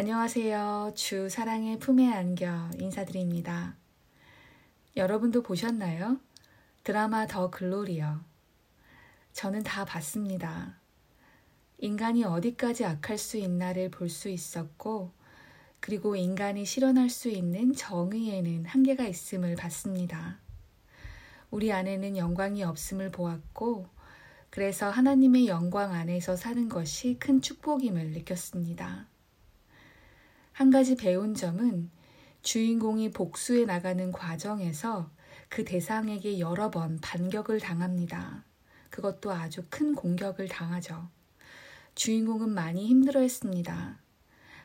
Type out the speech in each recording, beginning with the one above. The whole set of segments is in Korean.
안녕하세요. 주 사랑의 품에 안겨 인사드립니다. 여러분도 보셨나요? 드라마 더 글로리요. 저는 다 봤습니다. 인간이 어디까지 악할 수 있나를 볼 수 있었고, 그리고 인간이 실현할 수 있는 정의에는 한계가 있음을 봤습니다. 우리 안에는 영광이 없음을 보았고, 그래서 하나님의 영광 안에서 사는 것이 큰 축복임을 느꼈습니다. 한 가지 배운 점은 주인공이 복수해 나가는 과정에서 그 대상에게 여러 번 반격을 당합니다. 그것도 아주 큰 공격을 당하죠. 주인공은 많이 힘들어 했습니다.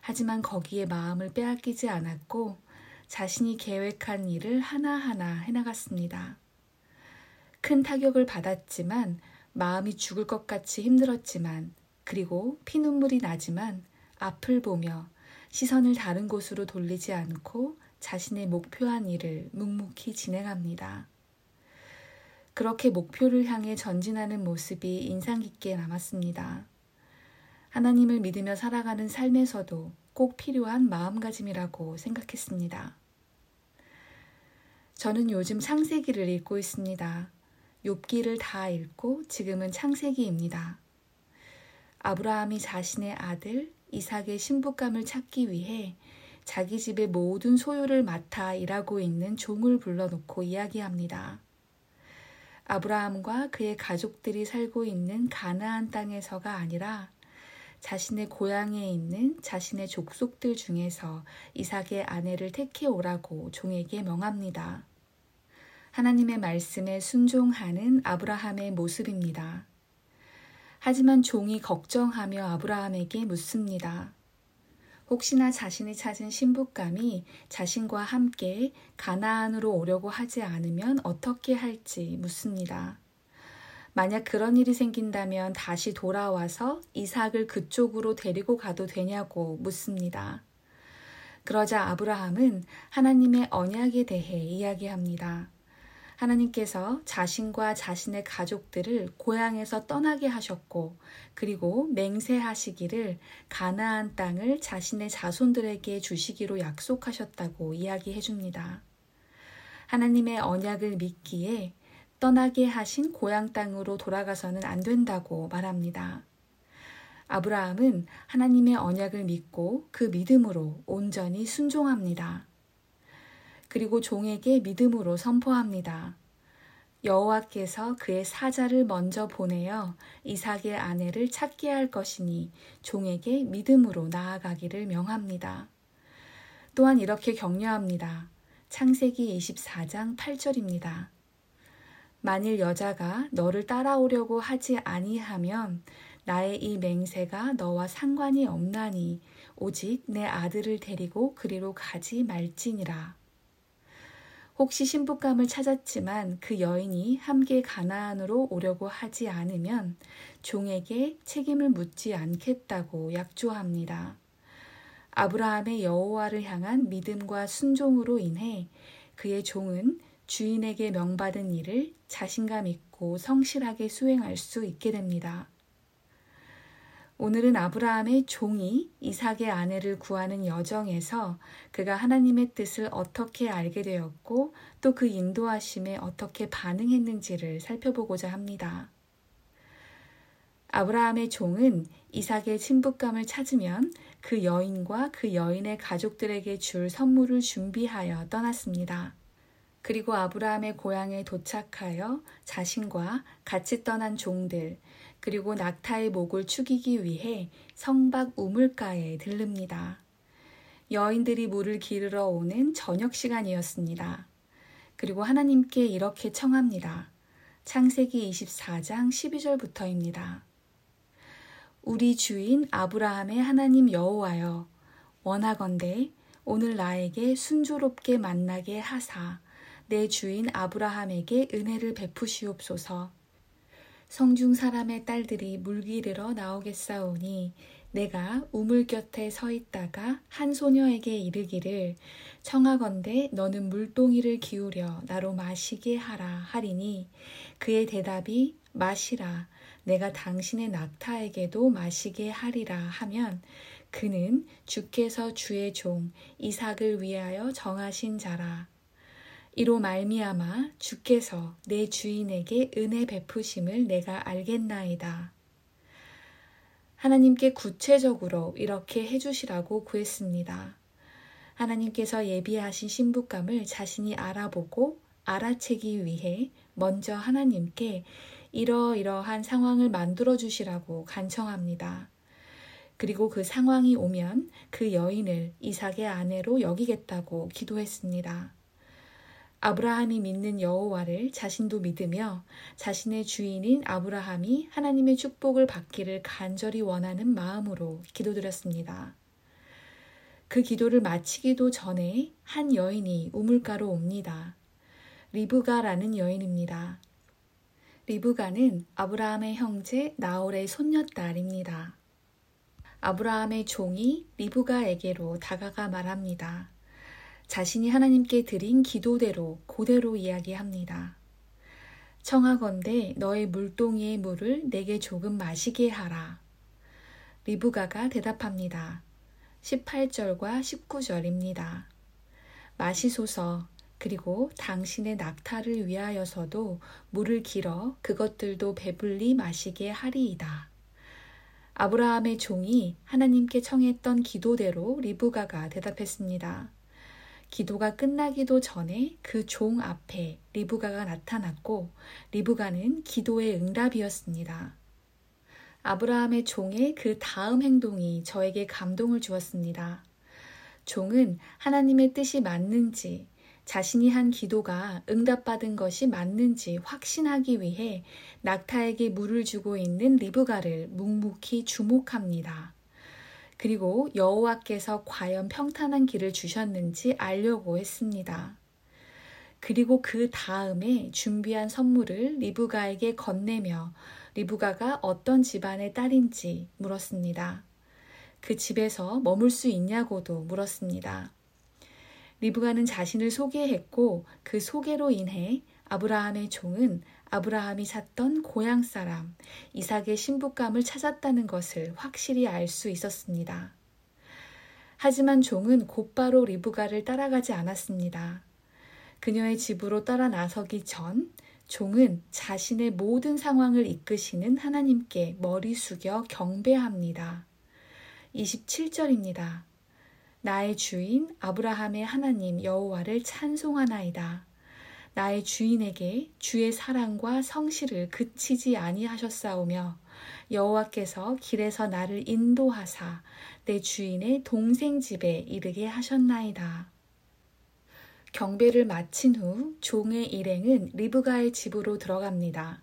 하지만 거기에 마음을 빼앗기지 않았고 자신이 계획한 일을 하나하나 해나갔습니다. 큰 타격을 받았지만 마음이 죽을 것 같이 힘들었지만 그리고 피눈물이 나지만 앞을 보며 시선을 다른 곳으로 돌리지 않고 자신의 목표한 일을 묵묵히 진행합니다. 그렇게 목표를 향해 전진하는 모습이 인상 깊게 남았습니다. 하나님을 믿으며 살아가는 삶에서도 꼭 필요한 마음가짐이라고 생각했습니다. 저는 요즘 창세기를 읽고 있습니다. 욥기를 다 읽고 지금은 창세기입니다. 아브라함이 자신의 아들 이삭의 신부감을 찾기 위해 자기 집의 모든 소유를 맡아 일하고 있는 종을 불러놓고 이야기합니다. 아브라함과 그의 가족들이 살고 있는 가나안 땅에서가 아니라 자신의 고향에 있는 자신의 족속들 중에서 이삭의 아내를 택해 오라고 종에게 명합니다. 하나님의 말씀에 순종하는 아브라함의 모습입니다. 하지만 종이 걱정하며 아브라함에게 묻습니다. 혹시나 자신이 찾은 신부감이 자신과 함께 가나안으로 오려고 하지 않으면 어떻게 할지 묻습니다. 만약 그런 일이 생긴다면 다시 돌아와서 이삭을 그쪽으로 데리고 가도 되냐고 묻습니다. 그러자 아브라함은 하나님의 언약에 대해 이야기합니다. 하나님께서 자신과 자신의 가족들을 고향에서 떠나게 하셨고 그리고 맹세하시기를 가나안 땅을 자신의 자손들에게 주시기로 약속하셨다고 이야기해 줍니다. 하나님의 언약을 믿기에 떠나게 하신 고향 땅으로 돌아가서는 안 된다고 말합니다. 아브라함은 하나님의 언약을 믿고 그 믿음으로 온전히 순종합니다. 그리고 종에게 믿음으로 선포합니다. 여호와께서 그의 사자를 먼저 보내어 이삭의 아내를 찾게 할 것이니 종에게 믿음으로 나아가기를 명합니다. 또한 이렇게 격려합니다. 창세기 24장 8절입니다. 만일 여자가 너를 따라오려고 하지 아니하면 나의 이 맹세가 너와 상관이 없나니 오직 내 아들을 데리고 그리로 가지 말지니라. 혹시 신부감을 찾았지만 그 여인이 함께 가나안으로 오려고 하지 않으면 종에게 책임을 묻지 않겠다고 약조합니다. 아브라함의 여호와를 향한 믿음과 순종으로 인해 그의 종은 주인에게 명받은 일을 자신감 있고 성실하게 수행할 수 있게 됩니다. 오늘은 아브라함의 종이 이삭의 아내를 구하는 여정에서 그가 하나님의 뜻을 어떻게 알게 되었고 또 그 인도하심에 어떻게 반응했는지를 살펴보고자 합니다. 아브라함의 종은 이삭의 친부감을 찾으면 그 여인과 그 여인의 가족들에게 줄 선물을 준비하여 떠났습니다. 그리고 아브라함의 고향에 도착하여 자신과 같이 떠난 종들, 그리고 낙타의 목을 축이기 위해 성박 우물가에 들릅니다. 여인들이 물을 기르러 오는 저녁 시간이었습니다. 그리고 하나님께 이렇게 청합니다. 창세기 24장 12절부터입니다. 우리 주인 아브라함의 하나님 여호와여 원하건대 오늘 나에게 순조롭게 만나게 하사 내 주인 아브라함에게 은혜를 베푸시옵소서. 성중 사람의 딸들이 물기르러 나오겠사오니 내가 우물 곁에 서 있다가 한 소녀에게 이르기를 청하건대 너는 물동이를 기울여 나로 마시게 하라 하리니 그의 대답이 마시라 내가 당신의 낙타에게도 마시게 하리라 하면 그는 주께서 주의 종 이삭을 위하여 정하신 자라. 이로 말미암아 주께서 내 주인에게 은혜 베푸심을 내가 알겠나이다. 하나님께 구체적으로 이렇게 해주시라고 구했습니다. 하나님께서 예비하신 신부감을 자신이 알아보고 알아채기 위해 먼저 하나님께 이러이러한 상황을 만들어 주시라고 간청합니다. 그리고 그 상황이 오면 그 여인을 이삭의 아내로 여기겠다고 기도했습니다. 아브라함이 믿는 여호와를 자신도 믿으며 자신의 주인인 아브라함이 하나님의 축복을 받기를 간절히 원하는 마음으로 기도드렸습니다. 그 기도를 마치기도 전에 한 여인이 우물가로 옵니다. 리브가라는 여인입니다. 리브가는 아브라함의 형제 나홀의 손녀딸입니다. 아브라함의 종이 리브가에게로 다가가 말합니다. 자신이 하나님께 드린 기도대로 고대로 이야기합니다. 청하건대 너의 물동이의 물을 내게 조금 마시게 하라. 리브가가 대답합니다. 18절과 19절입니다. 마시소서 그리고 당신의 낙타를 위하여서도 물을 길어 그것들도 배불리 마시게 하리이다. 아브라함의 종이 하나님께 청했던 기도대로 리브가가 대답했습니다. 기도가 끝나기도 전에 그 종 앞에 리브가가 나타났고 리브가는 기도의 응답이었습니다. 아브라함의 종의 그 다음 행동이 저에게 감동을 주었습니다. 종은 하나님의 뜻이 맞는지 자신이 한 기도가 응답받은 것이 맞는지 확신하기 위해 낙타에게 물을 주고 있는 리브가를 묵묵히 주목합니다. 그리고 여호와께서 과연 평탄한 길을 주셨는지 알려고 했습니다. 그리고 그 다음에 준비한 선물을 리브가에게 건네며 리브가가 어떤 집안의 딸인지 물었습니다. 그 집에서 머물 수 있냐고도 물었습니다. 리브가는 자신을 소개했고 그 소개로 인해 아브라함의 종은 아브라함이 샀던 고향 사람 이삭의 신부감을 찾았다는 것을 확실히 알 수 있었습니다. 하지만 종은 곧바로 리브가를 따라가지 않았습니다. 그녀의 집으로 따라 나서기 전 종은 자신의 모든 상황을 이끄시는 하나님께 머리 숙여 경배합니다. 27절입니다. 나의 주인 아브라함의 하나님 여호와를 찬송하나이다. 나의 주인에게 주의 사랑과 성실을 그치지 아니하셨사오며 여호와께서 길에서 나를 인도하사 내 주인의 동생 집에 이르게 하셨나이다. 경배를 마친 후 종의 일행은 리브가의 집으로 들어갑니다.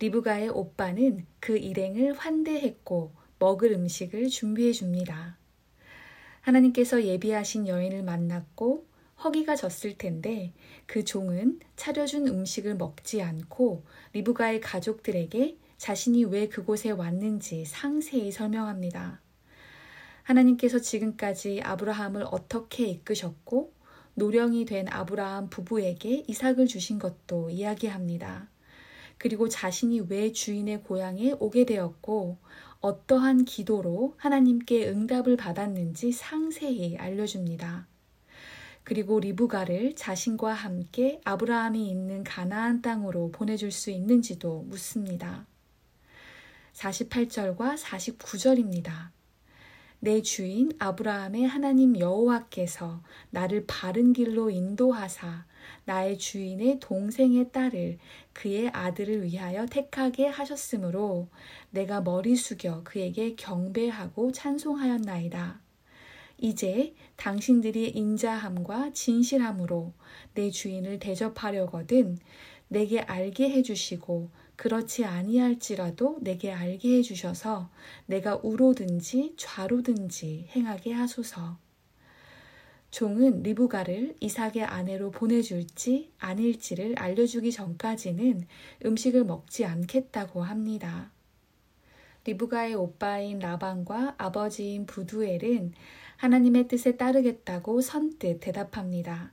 리브가의 오빠는 그 일행을 환대했고 먹을 음식을 준비해 줍니다. 하나님께서 예비하신 여인을 만났고 허기가 졌을 텐데 그 종은 차려준 음식을 먹지 않고 리브가의 가족들에게 자신이 왜 그곳에 왔는지 상세히 설명합니다. 하나님께서 지금까지 아브라함을 어떻게 이끄셨고 노령이 된 아브라함 부부에게 이삭을 주신 것도 이야기합니다. 그리고 자신이 왜 주인의 고향에 오게 되었고 어떠한 기도로 하나님께 응답을 받았는지 상세히 알려줍니다. 그리고 리브가를 자신과 함께 아브라함이 있는 가나안 땅으로 보내줄 수 있는지도 묻습니다. 48절과 49절입니다. 내 주인 아브라함의 하나님 여호와께서 나를 바른 길로 인도하사 나의 주인의 동생의 딸을 그의 아들을 위하여 택하게 하셨으므로 내가 머리 숙여 그에게 경배하고 찬송하였나이다. 이제 당신들이 인자함과 진실함으로 내 주인을 대접하려거든 내게 알게 해주시고 그렇지 아니할지라도 내게 알게 해주셔서 내가 우로든지 좌로든지 행하게 하소서. 종은 리브가를 이삭의 아내로 보내줄지 아닐지를 알려주기 전까지는 음식을 먹지 않겠다고 합니다. 리브가의 오빠인 라반과 아버지인 부두엘은 하나님의 뜻에 따르겠다고 선뜻 대답합니다.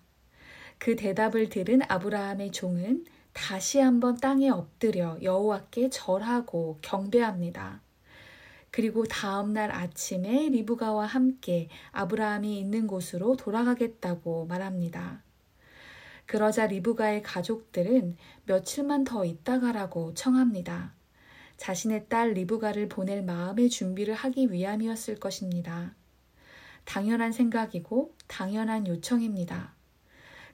그 대답을 들은 아브라함의 종은 다시 한번 땅에 엎드려 여호와께 절하고 경배합니다. 그리고 다음 날 아침에 리브가와 함께 아브라함이 있는 곳으로 돌아가겠다고 말합니다. 그러자 리브가의 가족들은 며칠만 더 있다 가라고 청합니다. 자신의 딸 리브가를 보낼 마음의 준비를 하기 위함이었을 것입니다. 당연한 생각이고 당연한 요청입니다.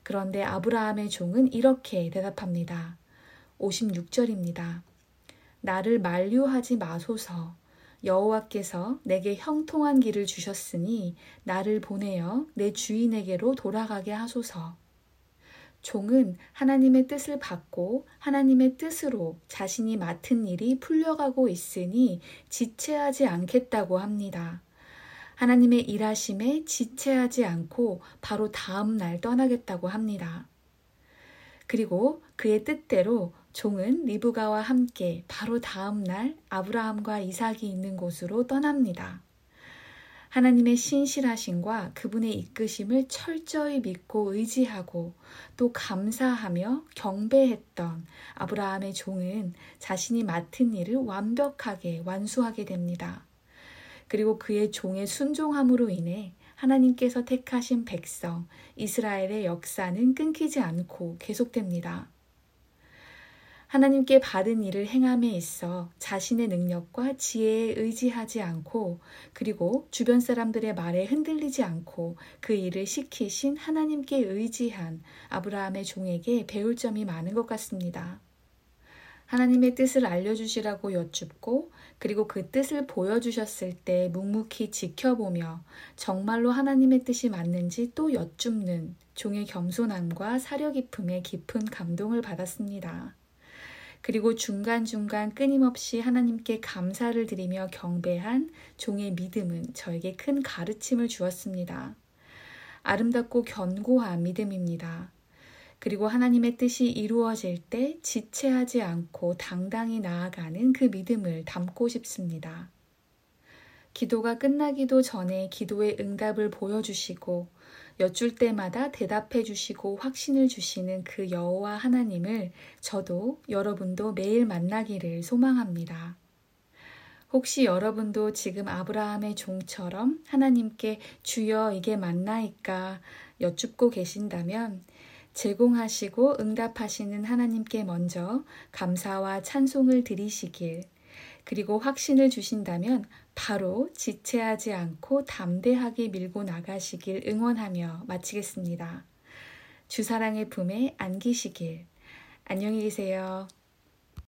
그런데 아브라함의 종은 이렇게 대답합니다. 56절입니다. 나를 만류하지 마소서. 여호와께서 내게 형통한 길을 주셨으니 나를 보내어 내 주인에게로 돌아가게 하소서. 종은 하나님의 뜻을 받고 하나님의 뜻으로 자신이 맡은 일이 풀려가고 있으니 지체하지 않겠다고 합니다. 하나님의 일하심에 지체하지 않고 바로 다음 날 떠나겠다고 합니다. 그리고 그의 뜻대로 종은 리브가와 함께 바로 다음 날 아브라함과 이삭이 있는 곳으로 떠납니다. 하나님의 신실하심과 그분의 이끄심을 철저히 믿고 의지하고 또 감사하며 경배했던 아브라함의 종은 자신이 맡은 일을 완벽하게 완수하게 됩니다. 그리고 그의 종의 순종함으로 인해 하나님께서 택하신 백성 이스라엘의 역사는 끊기지 않고 계속됩니다. 하나님께 받은 일을 행함에 있어 자신의 능력과 지혜에 의지하지 않고 그리고 주변 사람들의 말에 흔들리지 않고 그 일을 시키신 하나님께 의지한 아브라함의 종에게 배울 점이 많은 것 같습니다. 하나님의 뜻을 알려주시라고 여쭙고 그리고 그 뜻을 보여주셨을 때 묵묵히 지켜보며 정말로 하나님의 뜻이 맞는지 또 여쭙는 종의 겸손함과 사려 깊음에 깊은 감동을 받았습니다. 그리고 중간중간 끊임없이 하나님께 감사를 드리며 경배한 종의 믿음은 저에게 큰 가르침을 주었습니다. 아름답고 견고한 믿음입니다. 그리고 하나님의 뜻이 이루어질 때 지체하지 않고 당당히 나아가는 그 믿음을 담고 싶습니다. 기도가 끝나기도 전에 기도의 응답을 보여주시고 여쭐 때마다 대답해 주시고 확신을 주시는 그 여호와 하나님을 저도 여러분도 매일 만나기를 소망합니다. 혹시 여러분도 지금 아브라함의 종처럼 하나님께 주여 이게 맞나이까 여쭙고 계신다면 제공하시고 응답하시는 하나님께 먼저 감사와 찬송을 드리시길 그리고 확신을 주신다면 바로 지체하지 않고 담대하게 밀고 나가시길 응원하며 마치겠습니다. 주사랑의 품에 안기시길. 안녕히 계세요.